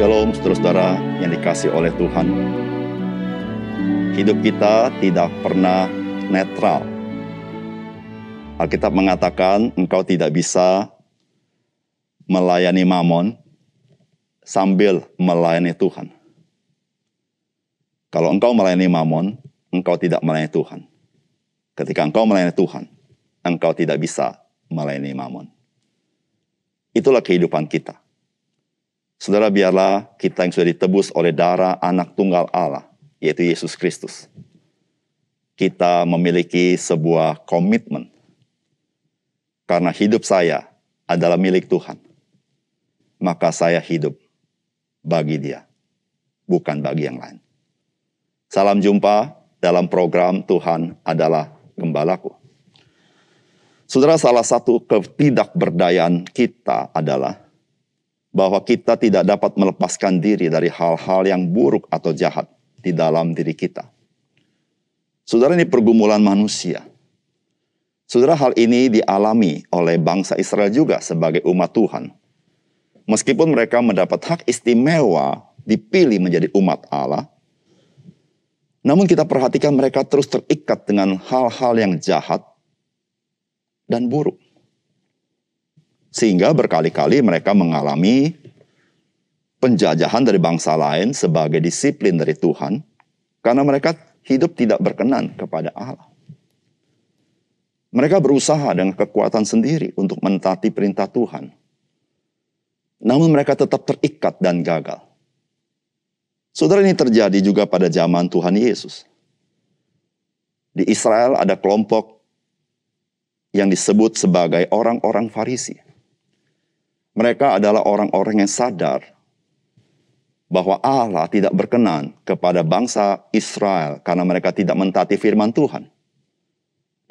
Shalom saudara-saudara yang dikasih oleh Tuhan. Hidup kita tidak pernah netral. Alkitab mengatakan engkau tidak bisa melayani mamon sambil melayani Tuhan. Kalau engkau melayani mamon, engkau tidak melayani Tuhan. Ketika engkau melayani Tuhan, engkau tidak bisa melayani mamon. Itulah kehidupan kita. Saudara, biarlah kita yang sudah ditebus oleh darah anak tunggal Allah, yaitu Yesus Kristus. Kita memiliki sebuah komitmen. Karena hidup saya adalah milik Tuhan. Maka saya hidup bagi dia, bukan bagi yang lain. Salam jumpa dalam program Tuhan adalah Gembalaku. Saudara, salah satu ketidakberdayaan kita adalah bahwa kita tidak dapat melepaskan diri dari hal-hal yang buruk atau jahat di dalam diri kita. Saudara, ini pergumulan manusia. Saudara, hal ini dialami oleh bangsa Israel juga sebagai umat Tuhan. Meskipun mereka mendapat hak istimewa dipilih menjadi umat Allah, namun kita perhatikan mereka terus terikat dengan hal-hal yang jahat dan buruk. Sehingga berkali-kali mereka mengalami penjajahan dari bangsa lain sebagai disiplin dari Tuhan karena mereka hidup tidak berkenan kepada Allah. Mereka berusaha dengan kekuatan sendiri untuk mentati perintah Tuhan. Namun mereka tetap terikat dan gagal. Saudara ini terjadi juga pada zaman Tuhan Yesus. Di Israel ada kelompok yang disebut sebagai orang-orang Farisi. Mereka adalah orang-orang yang sadar bahwa Allah tidak berkenan kepada bangsa Israel karena mereka tidak mentaati firman Tuhan.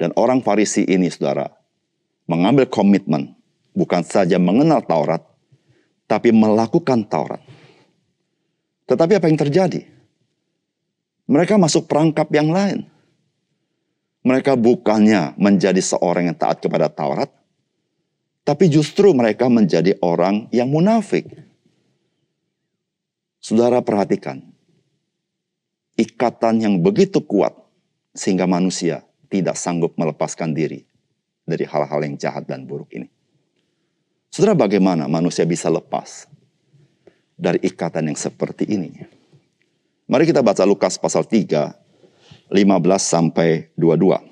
Dan orang Farisi ini, saudara, mengambil komitmen bukan saja mengenal Taurat, tapi melakukan Taurat. Tetapi apa yang terjadi? Mereka masuk perangkap yang lain. Mereka bukannya menjadi seorang yang taat kepada Taurat, tapi justru mereka menjadi orang yang munafik. Saudara perhatikan, ikatan yang begitu kuat sehingga manusia tidak sanggup melepaskan diri dari hal-hal yang jahat dan buruk ini. Saudara, bagaimana manusia bisa lepas dari ikatan yang seperti ini. Mari kita baca Lukas pasal 3, 15 sampai 22.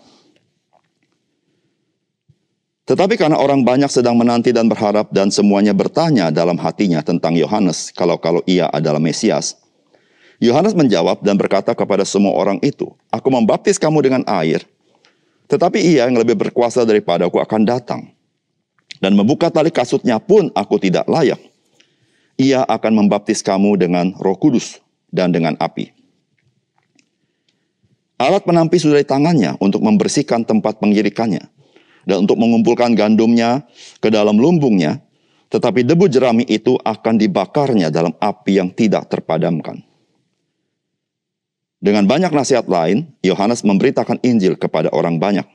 Tetapi karena orang banyak sedang menanti dan berharap dan semuanya bertanya dalam hatinya tentang Yohanes kalau-kalau ia adalah Mesias, Yohanes menjawab dan berkata kepada semua orang itu, Aku membaptis kamu dengan air, tetapi ia yang lebih berkuasa daripada aku akan datang. Dan membuka tali kasutnya pun aku tidak layak ia akan membaptis kamu dengan roh kudus dan dengan api. Alat penampi sudah di tangannya untuk membersihkan tempat pengirikannya dan untuk mengumpulkan gandumnya ke dalam lumbungnya, tetapi debu jerami itu akan dibakarnya dalam api yang tidak terpadamkan. Dengan banyak nasihat lain, Yohanes memberitakan Injil kepada orang banyak.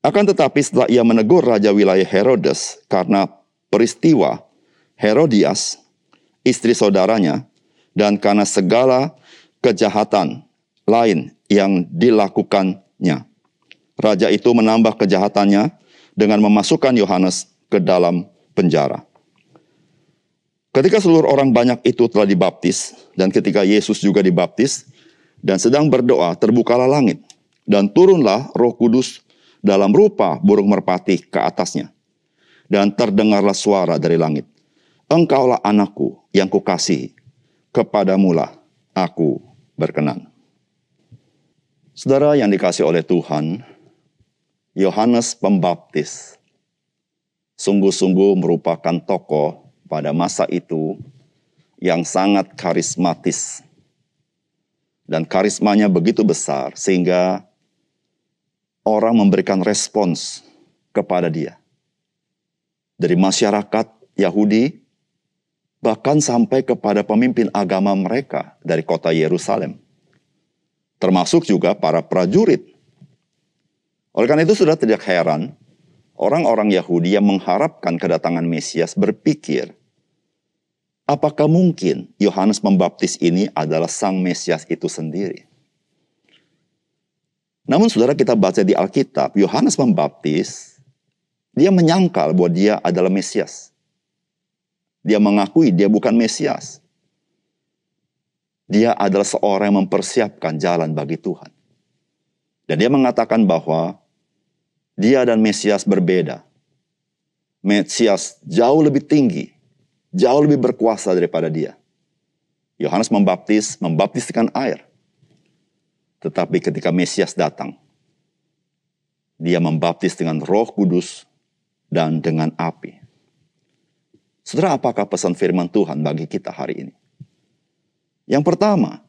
Akan tetapi setelah ia menegur Raja wilayah Herodes karena peristiwa Herodias, istri saudaranya, dan karena segala kejahatan lain yang dilakukannya. Raja itu menambah kejahatannya dengan memasukkan Yohanes ke dalam penjara. Ketika seluruh orang banyak itu telah dibaptis, dan ketika Yesus juga dibaptis, dan sedang berdoa, terbukalah langit, dan turunlah roh kudus dalam rupa burung merpati ke atasnya. Dan terdengarlah suara dari langit. Engkaulah anakku yang kukasihi, kepadamulah aku berkenan. Saudara yang dikasih oleh Tuhan, Yohanes Pembaptis sungguh-sungguh merupakan tokoh pada masa itu yang sangat karismatis. Dan karismanya begitu besar sehingga orang memberikan respons kepada dia. Dari masyarakat Yahudi bahkan sampai kepada pemimpin agama mereka dari kota Yerusalem. Termasuk juga para prajurit. Oleh karena itu sudah tidak heran, orang-orang Yahudi yang mengharapkan kedatangan Mesias berpikir, apakah mungkin Yohanes Pembaptis ini adalah sang Mesias itu sendiri? Namun saudara kita baca di Alkitab, Yohanes Pembaptis, dia menyangkal bahwa dia adalah Mesias. Dia mengakui dia bukan Mesias. Dia adalah seorang yang mempersiapkan jalan bagi Tuhan. Dan dia mengatakan bahwa dia dan Mesias berbeda. Mesias jauh lebih tinggi, jauh lebih berkuasa daripada dia. Yohanes membaptis, membaptis dengan air. Tetapi ketika Mesias datang, dia membaptis dengan roh kudus dan dengan api. Saudara, apakah pesan firman Tuhan bagi kita hari ini? Yang pertama,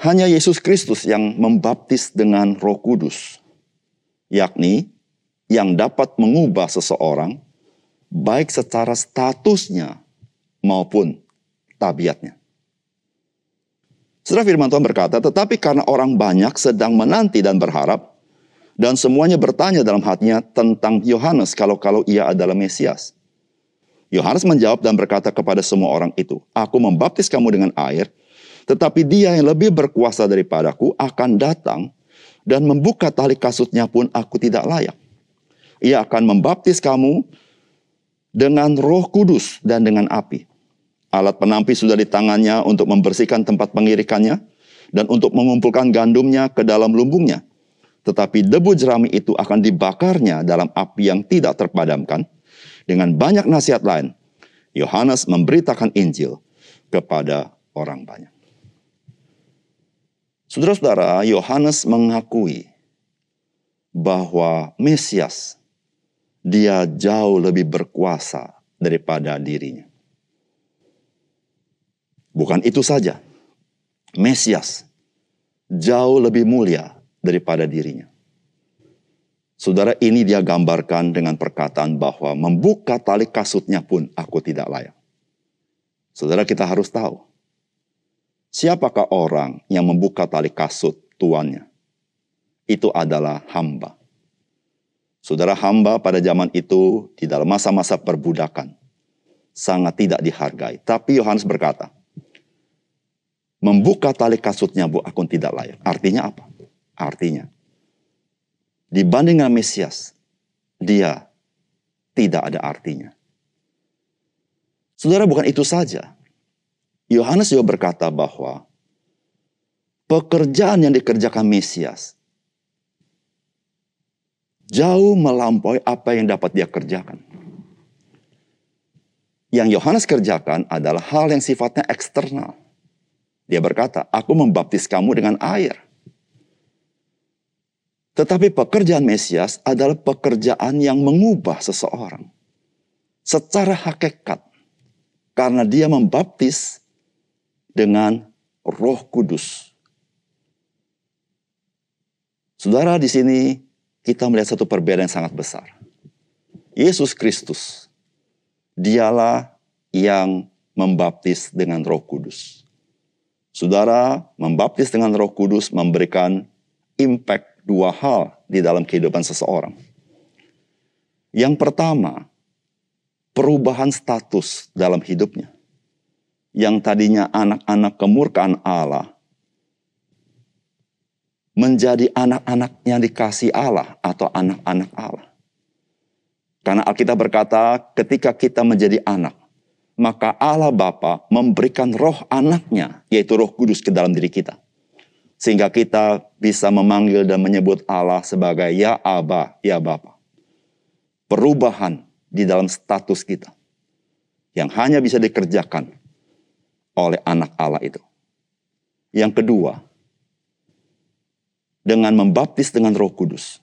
hanya Yesus Kristus yang membaptis dengan roh kudus, yakni yang dapat mengubah seseorang baik secara statusnya maupun tabiatnya. Setelah firman Tuhan berkata, tetapi karena orang banyak sedang menanti dan berharap, dan semuanya bertanya dalam hatinya tentang Yohanes kalau-kalau ia adalah Mesias. Yohanes menjawab dan berkata kepada semua orang itu, Aku membaptis kamu dengan air, tetapi dia yang lebih berkuasa daripadaku akan datang dan membuka tali kasutnya pun aku tidak layak. Ia akan membaptis kamu dengan roh kudus dan dengan api. Alat penampi sudah di tangannya untuk membersihkan tempat pengirikannya dan untuk mengumpulkan gandumnya ke dalam lumbungnya. Tetapi debu jerami itu akan dibakarnya dalam api yang tidak terpadamkan. Dengan banyak nasihat lain, Yohanes memberitakan Injil kepada orang banyak. Saudara-saudara, Yohanes mengakui bahwa Mesias dia jauh lebih berkuasa daripada dirinya. Bukan itu saja. Mesias jauh lebih mulia daripada dirinya. Saudara ini dia gambarkan dengan perkataan bahwa membuka tali kasutnya pun aku tidak layak. Saudara kita harus tahu. Siapakah orang yang membuka tali kasut tuannya? Itu adalah hamba. Saudara hamba pada zaman itu di dalam masa-masa perbudakan sangat tidak dihargai. Tapi Yohanes berkata, membuka tali kasutnya bu akun tidak layak. Artinya apa? Artinya dibanding dengan Mesias, dia tidak ada artinya. Saudara bukan itu saja. Yohanes juga berkata bahwa pekerjaan yang dikerjakan Mesias jauh melampaui apa yang dapat dia kerjakan. Yang Yohanes kerjakan adalah hal yang sifatnya eksternal. Dia berkata, aku membaptis kamu dengan air. Tetapi pekerjaan Mesias adalah pekerjaan yang mengubah seseorang. Secara hakikat. Karena dia membaptis dengan roh kudus. Saudara di sini kita melihat satu perbedaan yang sangat besar. Yesus Kristus, dialah yang membaptis dengan roh kudus. Saudara, membaptis dengan Roh Kudus memberikan impact dua hal di dalam kehidupan seseorang. Yang pertama, perubahan status dalam hidupnya. Yang tadinya anak-anak kemurkaan Allah menjadi anak-anak yang dikasih Allah atau anak-anak Allah. Karena Alkitab berkata, ketika kita menjadi anak, maka Allah Bapa memberikan roh anaknya, yaitu roh kudus ke dalam diri kita. Sehingga kita bisa memanggil dan menyebut Allah sebagai Ya Aba, Ya Bapa. Perubahan di dalam status kita. Yang hanya bisa dikerjakan oleh anak Allah itu. Yang kedua, dengan membaptis dengan roh kudus.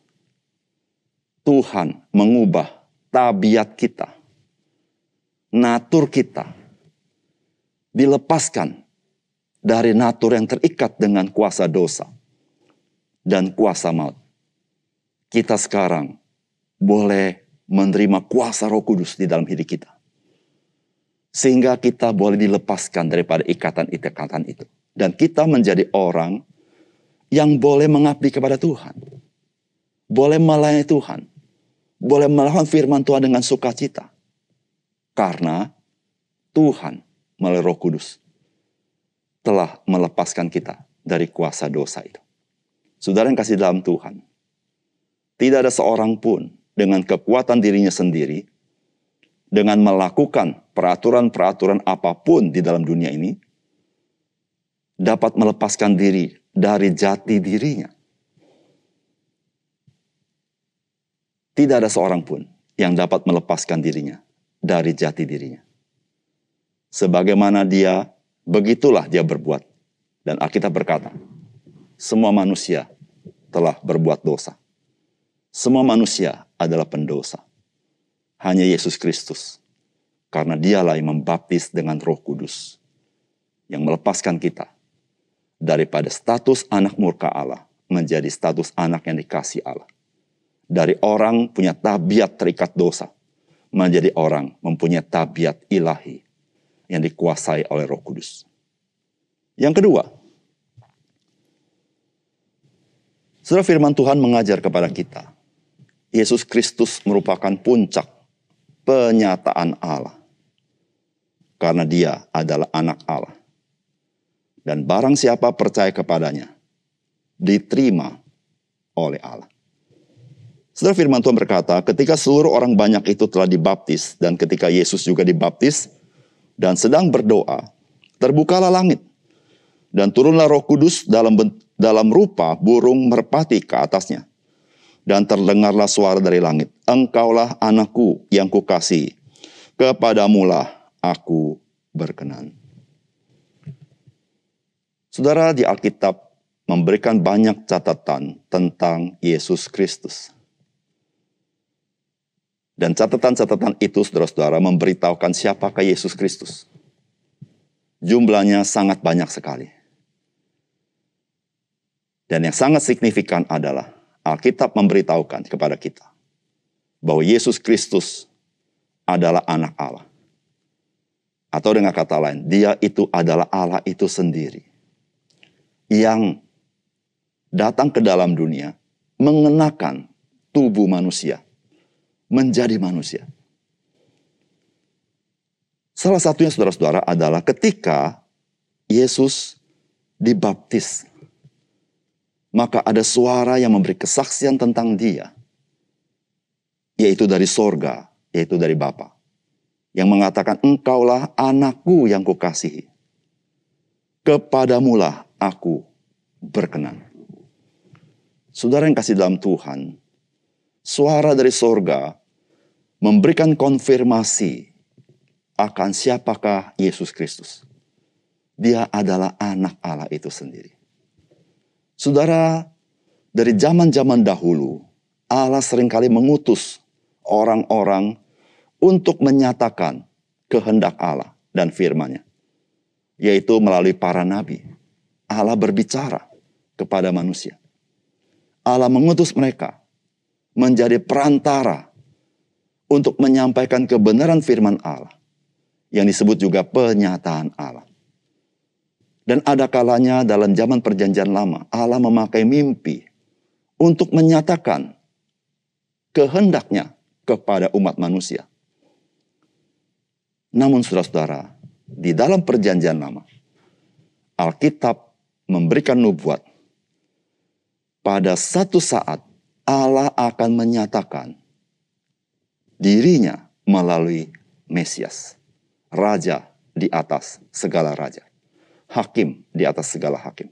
Tuhan mengubah tabiat kita natur kita dilepaskan dari natur yang terikat dengan kuasa dosa dan kuasa maut. Kita sekarang boleh menerima kuasa Roh Kudus di dalam hidup kita. Sehingga kita boleh dilepaskan daripada ikatan-ikatan itu. Dan kita menjadi orang yang boleh mengabdi kepada Tuhan. Boleh melayani Tuhan. Boleh melakukan firman Tuhan dengan sukacita karena Tuhan melalui Roh Kudus telah melepaskan kita dari kuasa dosa itu. Saudara yang kasih dalam Tuhan, tidak ada seorang pun dengan kekuatan dirinya sendiri, dengan melakukan peraturan-peraturan apa pun di dalam dunia ini, dapat melepaskan diri dari jati dirinya. Tidak ada seorang pun yang dapat melepaskan dirinya dari jati dirinya. Sebagaimana dia, begitulah dia berbuat. Dan Alkitab berkata, semua manusia telah berbuat dosa. Semua manusia adalah pendosa. Hanya Yesus Kristus. Karena dialah yang membaptis dengan roh kudus. Yang melepaskan kita daripada status anak murka Allah menjadi status anak yang dikasih Allah. Dari orang punya tabiat terikat dosa menjadi orang mempunyai tabiat ilahi yang dikuasai oleh Roh Kudus. Yang kedua, Saudara firman Tuhan mengajar kepada kita, Yesus Kristus merupakan puncak penyataan Allah. Karena dia adalah anak Allah. Dan barang siapa percaya kepadanya, diterima oleh Allah. Saudara firman Tuhan berkata, ketika seluruh orang banyak itu telah dibaptis, dan ketika Yesus juga dibaptis, dan sedang berdoa, terbukalah langit. Dan turunlah roh kudus dalam, dalam rupa burung merpati ke atasnya. Dan terdengarlah suara dari langit, Engkaulah anakku yang kukasih, kepadamulah aku berkenan. Saudara di Alkitab memberikan banyak catatan tentang Yesus Kristus. Dan catatan-catatan itu saudara-saudara memberitahukan siapakah Yesus Kristus. Jumlahnya sangat banyak sekali. Dan yang sangat signifikan adalah Alkitab memberitahukan kepada kita bahwa Yesus Kristus adalah anak Allah. Atau dengan kata lain, dia itu adalah Allah itu sendiri yang datang ke dalam dunia mengenakan tubuh manusia menjadi manusia. Salah satunya saudara-saudara adalah ketika Yesus dibaptis. Maka ada suara yang memberi kesaksian tentang dia. Yaitu dari sorga, yaitu dari Bapa. Yang mengatakan engkaulah anakku yang kukasihi. Kepadamulah aku berkenan. Saudara yang kasih dalam Tuhan, suara dari sorga memberikan konfirmasi akan siapakah Yesus Kristus. Dia adalah anak Allah itu sendiri. Saudara, dari zaman-zaman dahulu, Allah sering kali mengutus orang-orang untuk menyatakan kehendak Allah dan firman-Nya. Yaitu melalui para nabi. Allah berbicara kepada manusia. Allah mengutus mereka menjadi perantara untuk menyampaikan kebenaran firman Allah yang disebut juga penyataan Allah. Dan ada kalanya dalam zaman perjanjian lama Allah memakai mimpi untuk menyatakan kehendaknya kepada umat manusia. Namun saudara-saudara, di dalam perjanjian lama, Alkitab memberikan nubuat, pada satu saat Allah akan menyatakan dirinya melalui Mesias, raja di atas segala raja, hakim di atas segala hakim.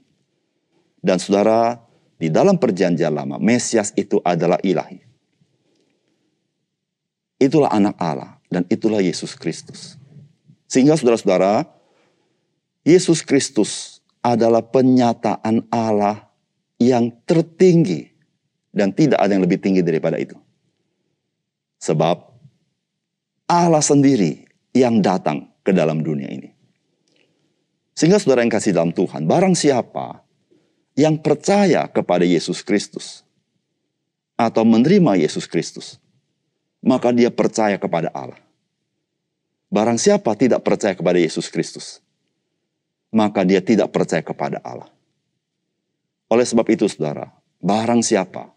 Dan saudara, di dalam perjanjian lama, Mesias itu adalah ilahi. Itulah anak Allah dan itulah Yesus Kristus. Sehingga saudara-saudara, Yesus Kristus adalah penyataan Allah yang tertinggi dan tidak ada yang lebih tinggi daripada itu. Sebab Allah sendiri yang datang ke dalam dunia ini. Sehingga saudara yang kasih dalam Tuhan, barang siapa yang percaya kepada Yesus Kristus atau menerima Yesus Kristus, maka dia percaya kepada Allah. Barang siapa tidak percaya kepada Yesus Kristus, maka dia tidak percaya kepada Allah. Oleh sebab itu, saudara, barang siapa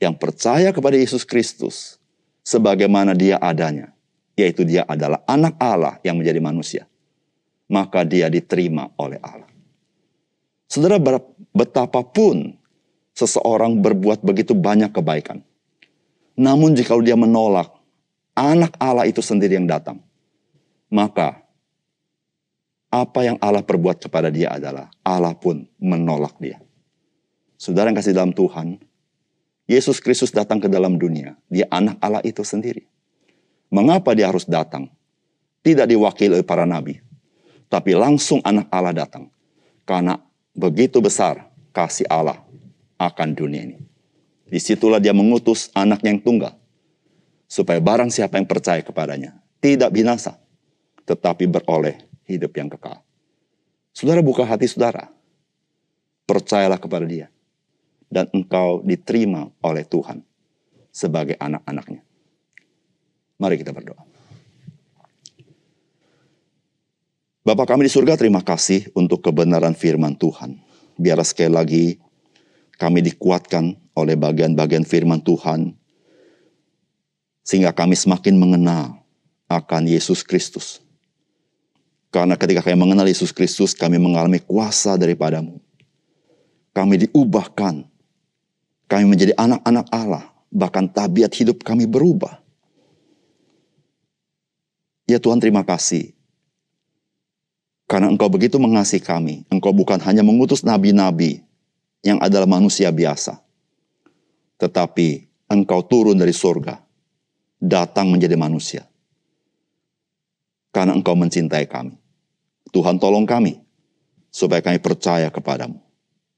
yang percaya kepada Yesus Kristus sebagaimana dia adanya, yaitu dia adalah anak Allah yang menjadi manusia, maka dia diterima oleh Allah. Saudara, betapapun seseorang berbuat begitu banyak kebaikan, namun jika dia menolak anak Allah itu sendiri yang datang, maka apa yang Allah perbuat kepada dia adalah Allah pun menolak dia. Saudara yang kasih dalam Tuhan, Yesus Kristus datang ke dalam dunia. Dia anak Allah itu sendiri. Mengapa dia harus datang? Tidak diwakili oleh para nabi, tapi langsung anak Allah datang. Karena begitu besar kasih Allah akan dunia ini. Di situlah dia mengutus anaknya yang tunggal. Supaya barang siapa yang percaya kepadanya. Tidak binasa. Tetapi beroleh hidup yang kekal. Saudara buka hati saudara. Percayalah kepada dia. Dan engkau diterima oleh Tuhan. Sebagai anak-anaknya. Mari kita berdoa. Bapak kami di surga terima kasih untuk kebenaran firman Tuhan. Biar sekali lagi kami dikuatkan oleh bagian-bagian firman Tuhan, sehingga kami semakin mengenal akan Yesus Kristus. Karena ketika kami mengenal Yesus Kristus, kami mengalami kuasa daripadamu. Kami diubahkan. Kami menjadi anak-anak Allah. Bahkan tabiat hidup kami berubah. Ya Tuhan terima kasih. Karena engkau begitu mengasihi kami. Engkau bukan hanya mengutus nabi-nabi yang adalah manusia biasa. Tetapi engkau turun dari surga, datang menjadi manusia. Karena engkau mencintai kami. Tuhan tolong kami, supaya kami percaya kepadamu.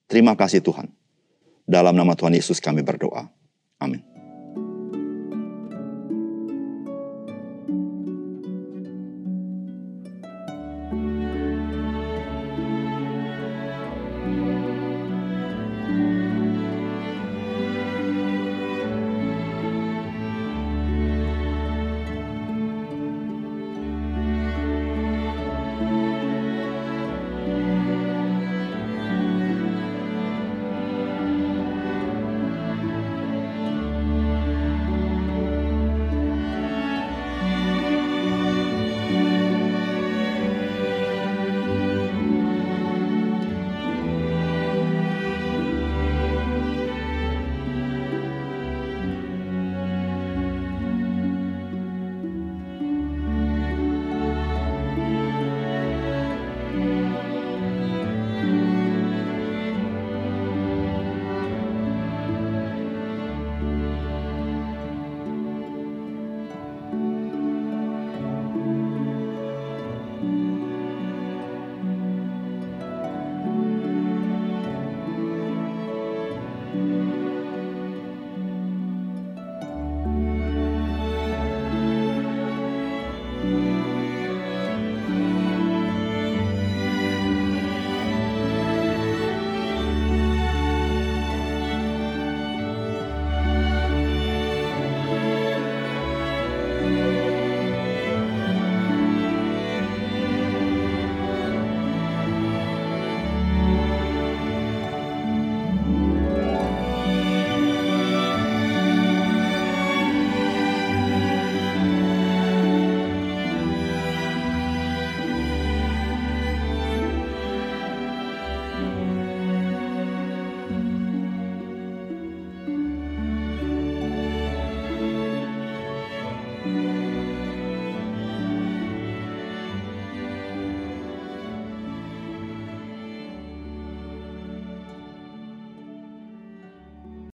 Terima kasih Tuhan. Dalam nama Tuhan Yesus kami berdoa. Amin.